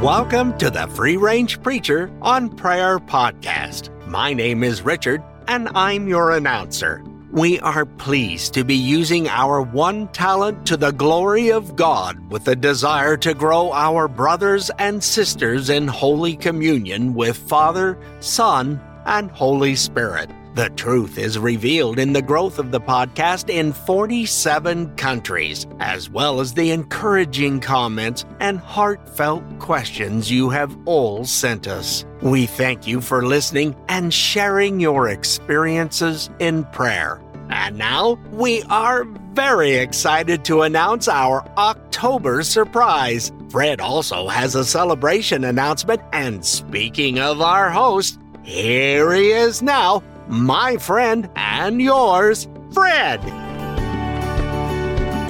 Welcome to the Free Range Preacher on Prayer podcast. My name is Richard, and I'm your announcer. We are pleased to be using our one talent to the glory of God with a desire to grow our brothers and sisters in holy communion with Father, Son, and Holy Spirit. The truth is revealed in the growth of the podcast in 47 countries, as well as the encouraging comments and heartfelt questions you have all sent us. We thank you for listening and sharing your experiences in prayer. And now we are very excited to announce our October surprise. Fred also has a celebration announcement, and speaking of our host, here he is now my friend and yours, Fred.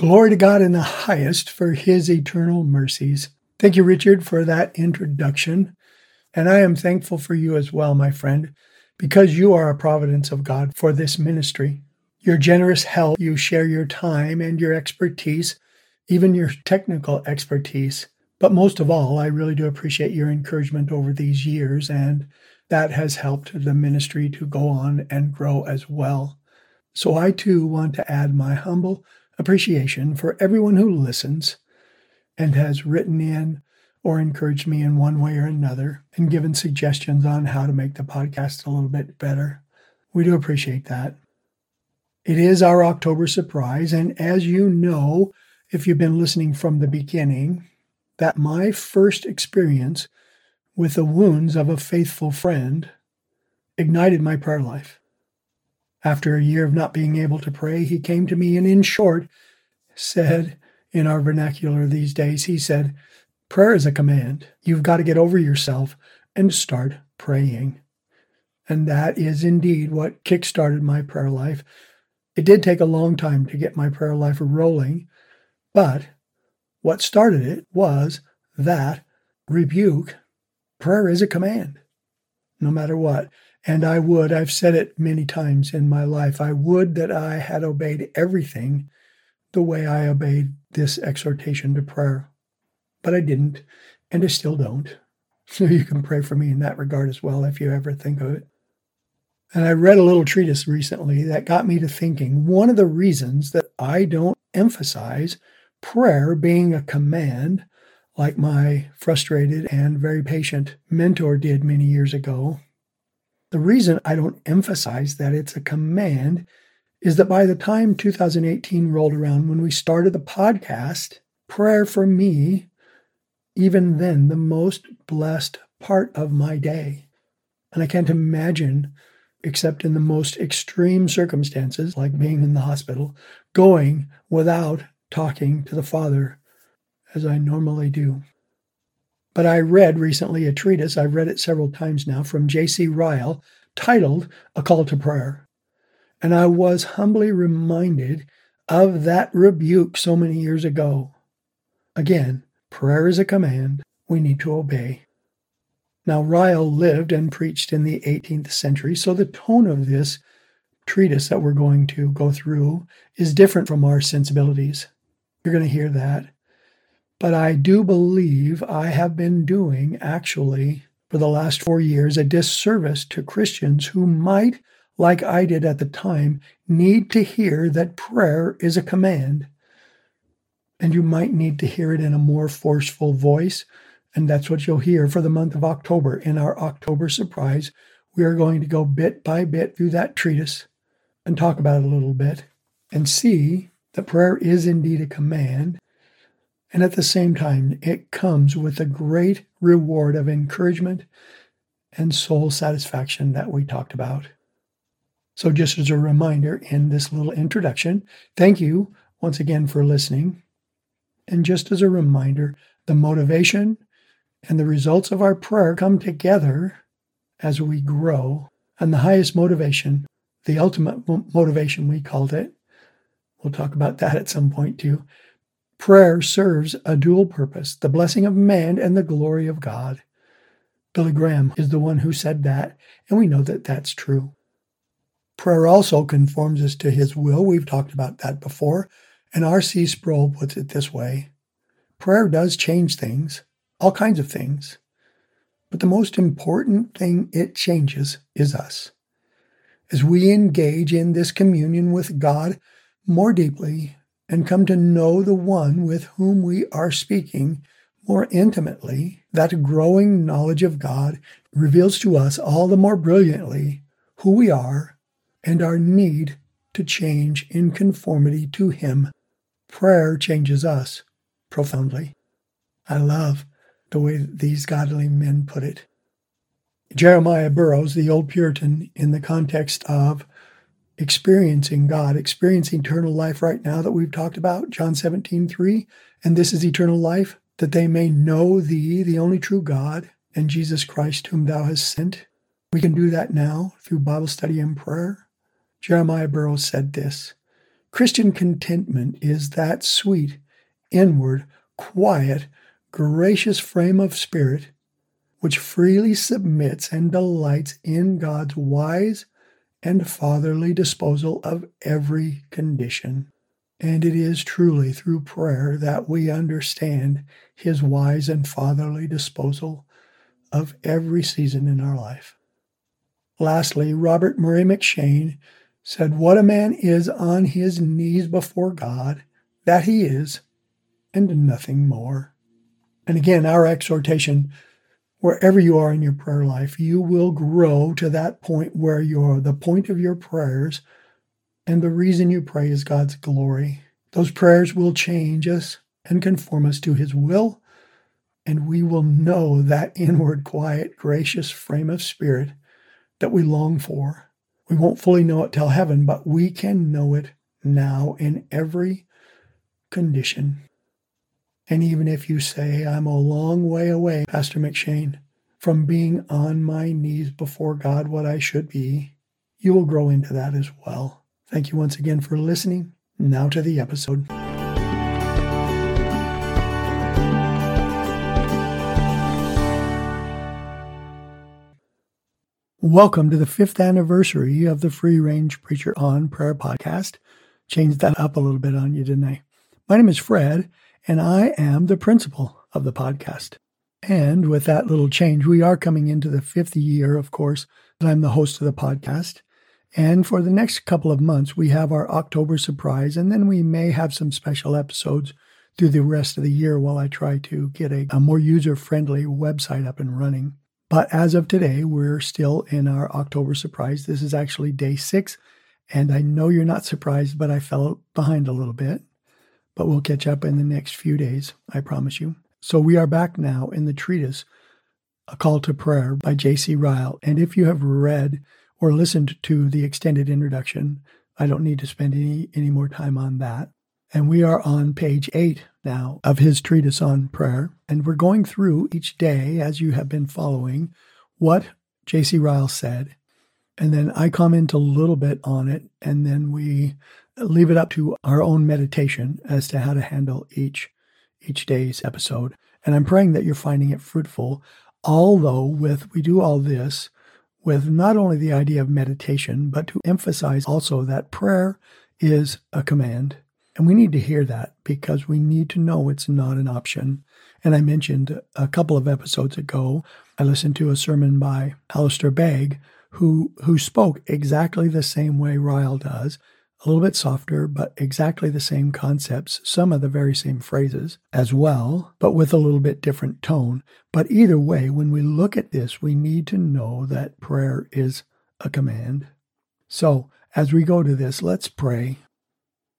Glory to God in the highest for his eternal mercies. Thank you, Richard, for that introduction. And I am thankful for you as well, my friend, because you are a providence of God for this ministry. Your generous help, you share your time and your expertise, even your technical expertise. But most of all, I really do appreciate your encouragement over these years and that has helped the ministry to go on and grow as well. So I too want to add my humble appreciation for everyone who listens and has written in or encouraged me in one way or another and given suggestions on how to make the podcast a little bit better. We do appreciate that. It is our October surprise, and as you know, if you've been listening from the beginning, that my first experience with the wounds of a faithful friend ignited my prayer life. After a year of not being able to pray, he came to me and, in short, said, in our vernacular these days, he said, Prayer is a command. You've got to get over yourself and start praying. And that is indeed what kickstarted my prayer life. It did take a long time to get my prayer life rolling, but what started it was that rebuke Prayer is a command, no matter what. And I would, I've said it many times in my life, I would that I had obeyed everything the way I obeyed this exhortation to prayer. But I didn't, and I still don't. So you can pray for me in that regard as well if you ever think of it. And I read a little treatise recently that got me to thinking one of the reasons that I don't emphasize prayer being a command like my frustrated and very patient mentor did many years ago. The reason I don't emphasize that it's a command is that by the time 2018 rolled around, when we started the podcast, prayer for me, even then, the most blessed part of my day. And I can't imagine, except in the most extreme circumstances, like being in the hospital, going without talking to the Father as I normally do. But I read recently a treatise, I've read it several times now, from J.C. Ryle, titled A Call to Prayer. And I was humbly reminded of that rebuke so many years ago. Again, prayer is a command we need to obey. Now, Ryle lived and preached in the 18th century, so the tone of this treatise that we're going to go through is different from our sensibilities. You're going to hear that. But I do believe I have been doing, actually, for the last four years, a disservice to Christians who might, like I did at the time, need to hear that prayer is a command. And you might need to hear it in a more forceful voice. And that's what you'll hear for the month of October. In our October surprise, we are going to go bit by bit through that treatise and talk about it a little bit and see that prayer is indeed a command and at the same time, it comes with a great reward of encouragement and soul satisfaction that we talked about. So, just as a reminder in this little introduction, thank you once again for listening. And just as a reminder, the motivation and the results of our prayer come together as we grow. And the highest motivation, the ultimate motivation, we called it, we'll talk about that at some point too, Prayer serves a dual purpose the blessing of man and the glory of God. Billy Graham is the one who said that, and we know that that's true. Prayer also conforms us to his will. We've talked about that before. And R.C. Sproul puts it this way Prayer does change things, all kinds of things. But the most important thing it changes is us. As we engage in this communion with God more deeply and come to know the one with whom we are speaking more intimately, that growing knowledge of God reveals to us all the more brilliantly who we are and our need to change in conformity to Him. Prayer changes us profoundly. I love the way these godly men put it. Jeremiah Burroughs, the old Puritan, in the context of experiencing God, experiencing eternal life right now that we've talked about, John 17, 3, and this is eternal life, that they may know thee, the only true God, and Jesus Christ, whom thou hast sent. We can do that now through Bible study and prayer. Jeremiah Burroughs said this Christian contentment is that sweet, inward, quiet, gracious frame of spirit which freely submits and delights in God's wise and fatherly disposal of every condition. And it is truly through prayer that we understand His wise and fatherly disposal of every season in our life. Lastly, Robert Murray M'Cheyne said, What a man is on his knees before God, that he is, and nothing more. And again, our exhortation wherever you are in your prayer life, you will grow to that point where you're the point of your prayers, and the reason you pray is God's glory. Those prayers will change us and conform us to His will, and we will know that inward, quiet, gracious frame of spirit that we long for. We won't fully know it till heaven, but we can know it now in every condition. And even if you say, I'm a long way away, Pastor M'Cheyne, from being on my knees before God what I should be, you will grow into that as well. Thank you once again for listening. Now to the episode. Welcome to the fifth anniversary of the Free Range Preacher on Prayer podcast. Changed that up a little bit on you, didn't I? My name is Fred, and I am the principal of the podcast. And with that little change, we are coming into the fifth year, of course, that I'm the host of the podcast. And for the next couple of months, we have our October surprise, and then we may have some special episodes through the rest of the year while I try to get a, a more user friendly website up and running. But as of today, we're still in our October surprise. This is actually day six, and I know you're not surprised, but I fell behind a little bit but we'll catch up in the next few days, I promise you. So we are back now in the treatise, A Call to Prayer by J.C. Ryle. And if you have read or listened to the extended introduction, I don't need to spend any, any more time on that. And we are on page eight now of his treatise on prayer. And we're going through each day, as you have been following, what J.C. Ryle said. And then I comment a little bit on it. And then we leave it up to our own meditation as to how to handle each each day's episode. And I'm praying that you're finding it fruitful. Although with we do all this with not only the idea of meditation, but to emphasize also that prayer is a command. And we need to hear that because we need to know it's not an option. And I mentioned a couple of episodes ago, I listened to a sermon by Alistair Begg, who who spoke exactly the same way Ryle does a little bit softer, but exactly the same concepts, some of the very same phrases as well, but with a little bit different tone. But either way, when we look at this, we need to know that prayer is a command. So as we go to this, let's pray.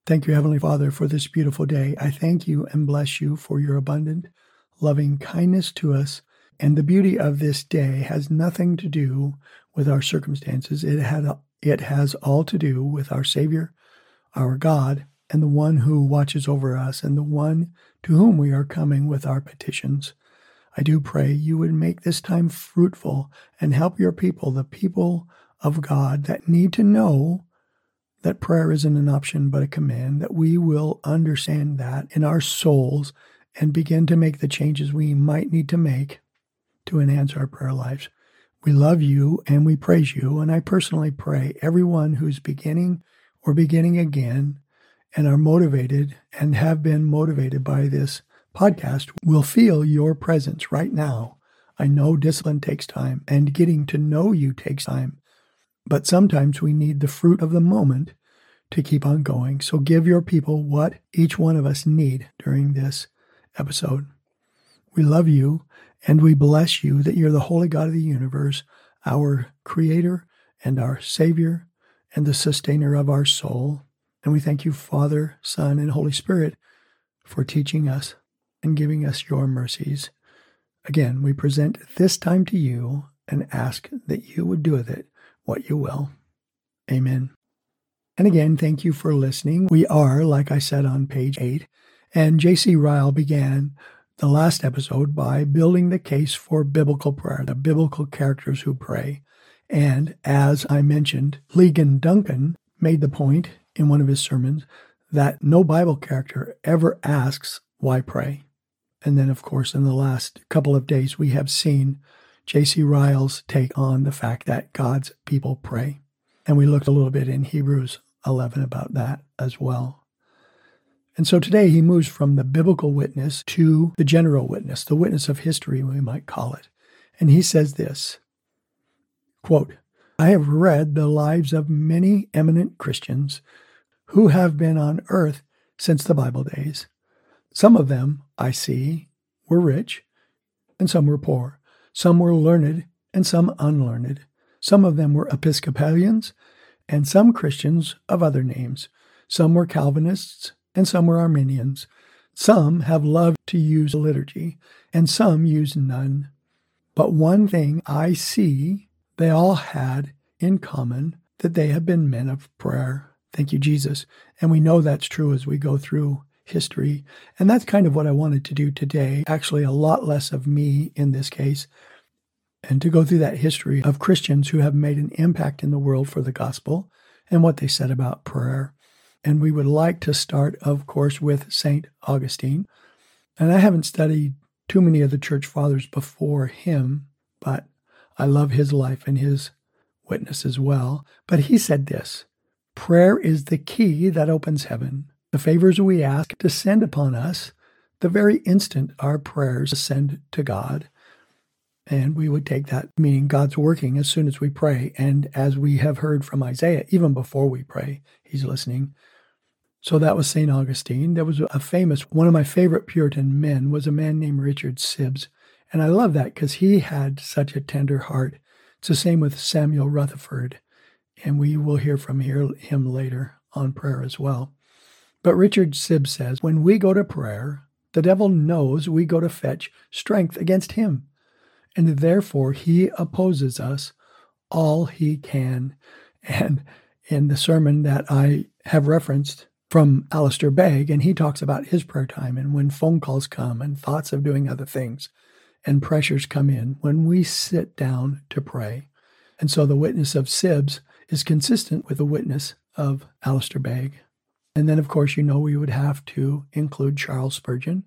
Thank you, Heavenly Father, for this beautiful day. I thank you and bless you for your abundant, loving kindness to us. And the beauty of this day has nothing to do with our circumstances. It had it has all to do with our Savior, our God, and the one who watches over us and the one to whom we are coming with our petitions. I do pray you would make this time fruitful and help your people, the people of God that need to know that prayer isn't an option but a command, that we will understand that in our souls and begin to make the changes we might need to make to enhance our prayer lives. We love you and we praise you. And I personally pray everyone who's beginning or beginning again and are motivated and have been motivated by this podcast will feel your presence right now. I know discipline takes time and getting to know you takes time, but sometimes we need the fruit of the moment to keep on going. So give your people what each one of us need during this episode. We love you and we bless you that you're the holy God of the universe, our creator and our savior and the sustainer of our soul. And we thank you, Father, Son, and Holy Spirit, for teaching us and giving us your mercies. Again, we present this time to you and ask that you would do with it what you will. Amen. And again, thank you for listening. We are, like I said on page eight, and J.C. Ryle began the last episode by building the case for biblical prayer, the biblical characters who pray. And as I mentioned, Ligon Duncan made the point in one of his sermons that no Bible character ever asks, Why pray? And then, of course, in the last couple of days, we have seen J.C. Ryle's take on the fact that God's people pray. And we looked a little bit in Hebrews 11 about that as well. And so today he moves from the biblical witness to the general witness, the witness of history, we might call it. And he says this quote, I have read the lives of many eminent Christians who have been on earth since the Bible days. Some of them, I see, were rich, and some were poor. Some were learned, and some unlearned. Some of them were Episcopalians, and some Christians of other names. Some were Calvinists, and some were Arminians. Some have loved to use liturgy, and some use none. But one thing I see they all had in common that they have been men of prayer. Thank you, Jesus. And we know that's true as we go through history. And that's kind of what I wanted to do today. Actually, a lot less of me in this case, and to go through that history of Christians who have made an impact in the world for the gospel and what they said about prayer. And we would like to start, of course, with St. Augustine. And I haven't studied too many of the church fathers before him, but I love his life and his witness as well. But he said this prayer is the key that opens heaven. The favors we ask descend upon us the very instant our prayers ascend to God. And we would take that meaning God's working as soon as we pray. And as we have heard from Isaiah, even before we pray, he's listening. So that was St. Augustine. There was a famous, one of my favorite Puritan men was a man named Richard Sibbes. And I love that because he had such a tender heart. It's the same with Samuel Rutherford. And we will hear from here, him later on prayer as well. But Richard Sibbes says, when we go to prayer, the devil knows we go to fetch strength against him and therefore he opposes us all he can. And in the sermon that I have referenced from Alistair Begg, and he talks about his prayer time and when phone calls come and thoughts of doing other things and pressures come in, when we sit down to pray. And so the witness of Sibbes is consistent with the witness of Alistair Begg. And then, of course, you know we would have to include Charles Spurgeon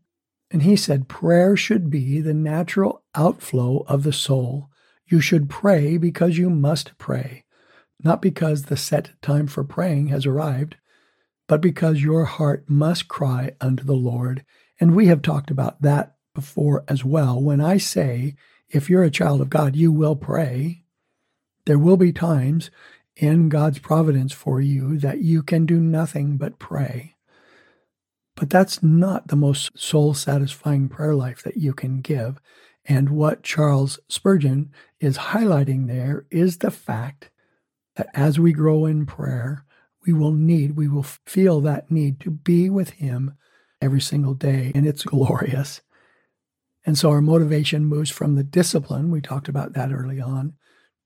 and he said, Prayer should be the natural outflow of the soul. You should pray because you must pray, not because the set time for praying has arrived, but because your heart must cry unto the Lord. And we have talked about that before as well. When I say, if you're a child of God, you will pray, there will be times in God's providence for you that you can do nothing but pray. But that's not the most soul satisfying prayer life that you can give. And what Charles Spurgeon is highlighting there is the fact that as we grow in prayer, we will need, we will feel that need to be with Him every single day. And it's glorious. And so our motivation moves from the discipline, we talked about that early on,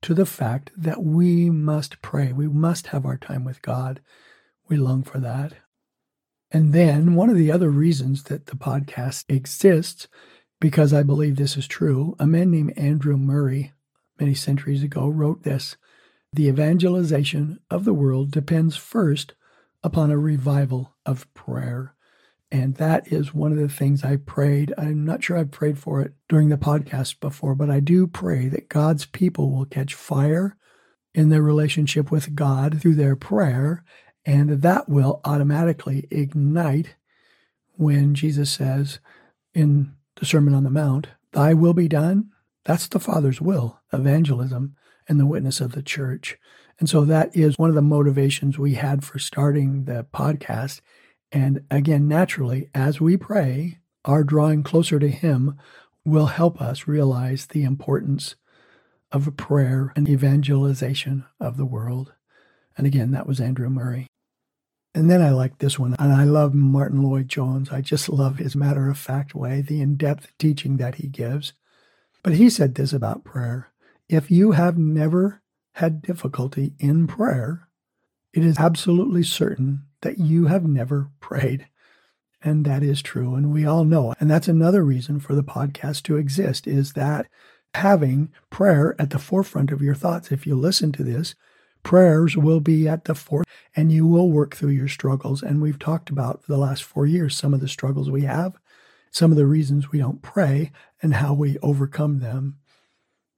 to the fact that we must pray. We must have our time with God. We long for that. And then one of the other reasons that the podcast exists, because I believe this is true, a man named Andrew Murray, many centuries ago, wrote this The evangelization of the world depends first upon a revival of prayer. And that is one of the things I prayed. I'm not sure I've prayed for it during the podcast before, but I do pray that God's people will catch fire in their relationship with God through their prayer and that will automatically ignite when Jesus says, in the Sermon on the Mount, Thy will be done. That's the Father's will, evangelism, and the witness of the church. And so that is one of the motivations we had for starting the podcast. And again, naturally, as we pray, our drawing closer to Him will help us realize the importance of prayer and evangelization of the world. And again, that was Andrew Murray. And then I like this one. And I love Martyn Lloyd-Jones. I just love his matter of fact way, the in depth teaching that he gives. But he said this about prayer If you have never had difficulty in prayer, it is absolutely certain that you have never prayed. And that is true. And we all know. And that's another reason for the podcast to exist is that having prayer at the forefront of your thoughts. If you listen to this, prayers will be at the forefront and you will work through your struggles. And we've talked about for the last four years some of the struggles we have, some of the reasons we don't pray, and how we overcome them.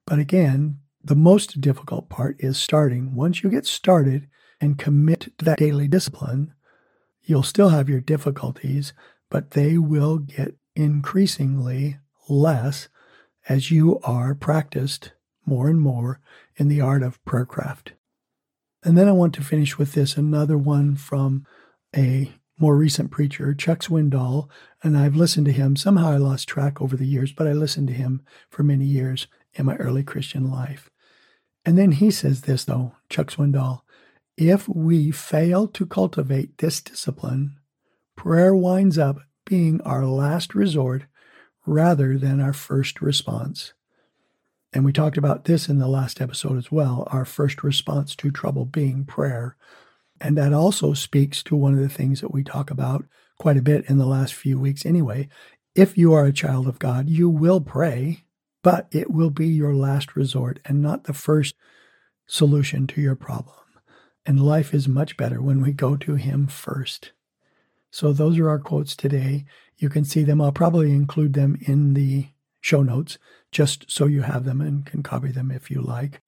But again, the most difficult part is starting. Once you get started and commit to that daily discipline, You'll still have your difficulties, but they will get increasingly less as you are practiced more and more in the art of prayercraft. And then I want to finish with this another one from a more recent preacher, Chuck Swindoll, and I've listened to him. Somehow I lost track over the years, but I listened to him for many years in my early Christian life. And then he says this, though, Chuck Swindoll if we fail to cultivate this discipline, prayer winds up being our last resort rather than our first response. And we talked about this in the last episode as well our first response to trouble being prayer. And that also speaks to one of the things that we talk about quite a bit in the last few weeks anyway. If you are a child of God, you will pray, but it will be your last resort and not the first solution to your problem. And life is much better when we go to Him first. So, those are our quotes today. You can see them. I'll probably include them in the show notes just so you have them and can copy them if you like.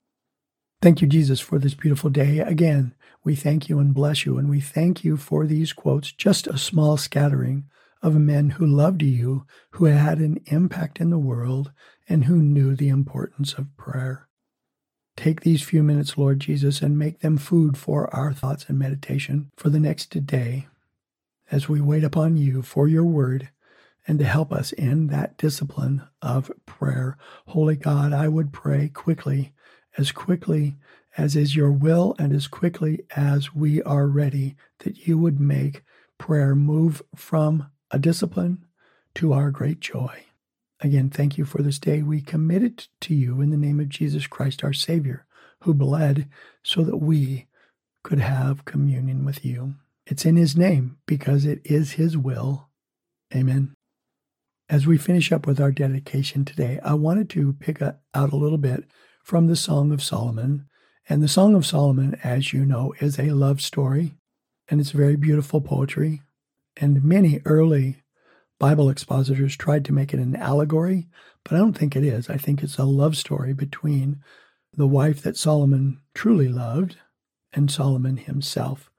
Thank you, Jesus, for this beautiful day. Again, we thank you and bless you. And we thank you for these quotes, just a small scattering of men who loved you, who had an impact in the world, and who knew the importance of prayer. Take these few minutes, Lord Jesus, and make them food for our thoughts and meditation for the next day as we wait upon you for your word and to help us in that discipline of prayer. Holy God, I would pray quickly, as quickly as is your will and as quickly as we are ready, that you would make prayer move from a discipline to our great joy. Again, thank you for this day. We commit it to you in the name of Jesus Christ, our Savior, who bled so that we could have communion with you. It's in His name because it is His will. Amen. As we finish up with our dedication today, I wanted to pick out a little bit from the Song of Solomon. And the Song of Solomon, as you know, is a love story, and it's very beautiful poetry. And many early Bible expositors tried to make it an allegory, but I don't think it is. I think it's a love story between the wife that Solomon truly loved and Solomon himself.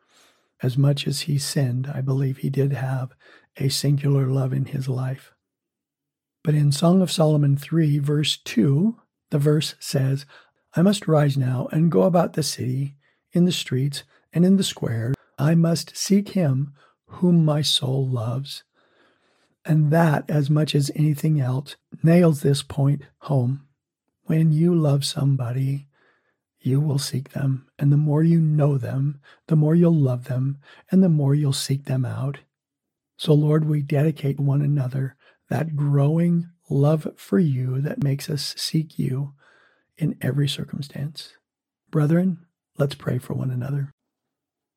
As much as he sinned, I believe he did have a singular love in his life. But in Song of Solomon 3, verse 2, the verse says, I must rise now and go about the city, in the streets, and in the squares. I must seek him whom my soul loves. And that, as much as anything else, nails this point home. When you love somebody, you will seek them. And the more you know them, the more you'll love them, and the more you'll seek them out. So, Lord, we dedicate one another that growing love for you that makes us seek you in every circumstance. Brethren, let's pray for one another.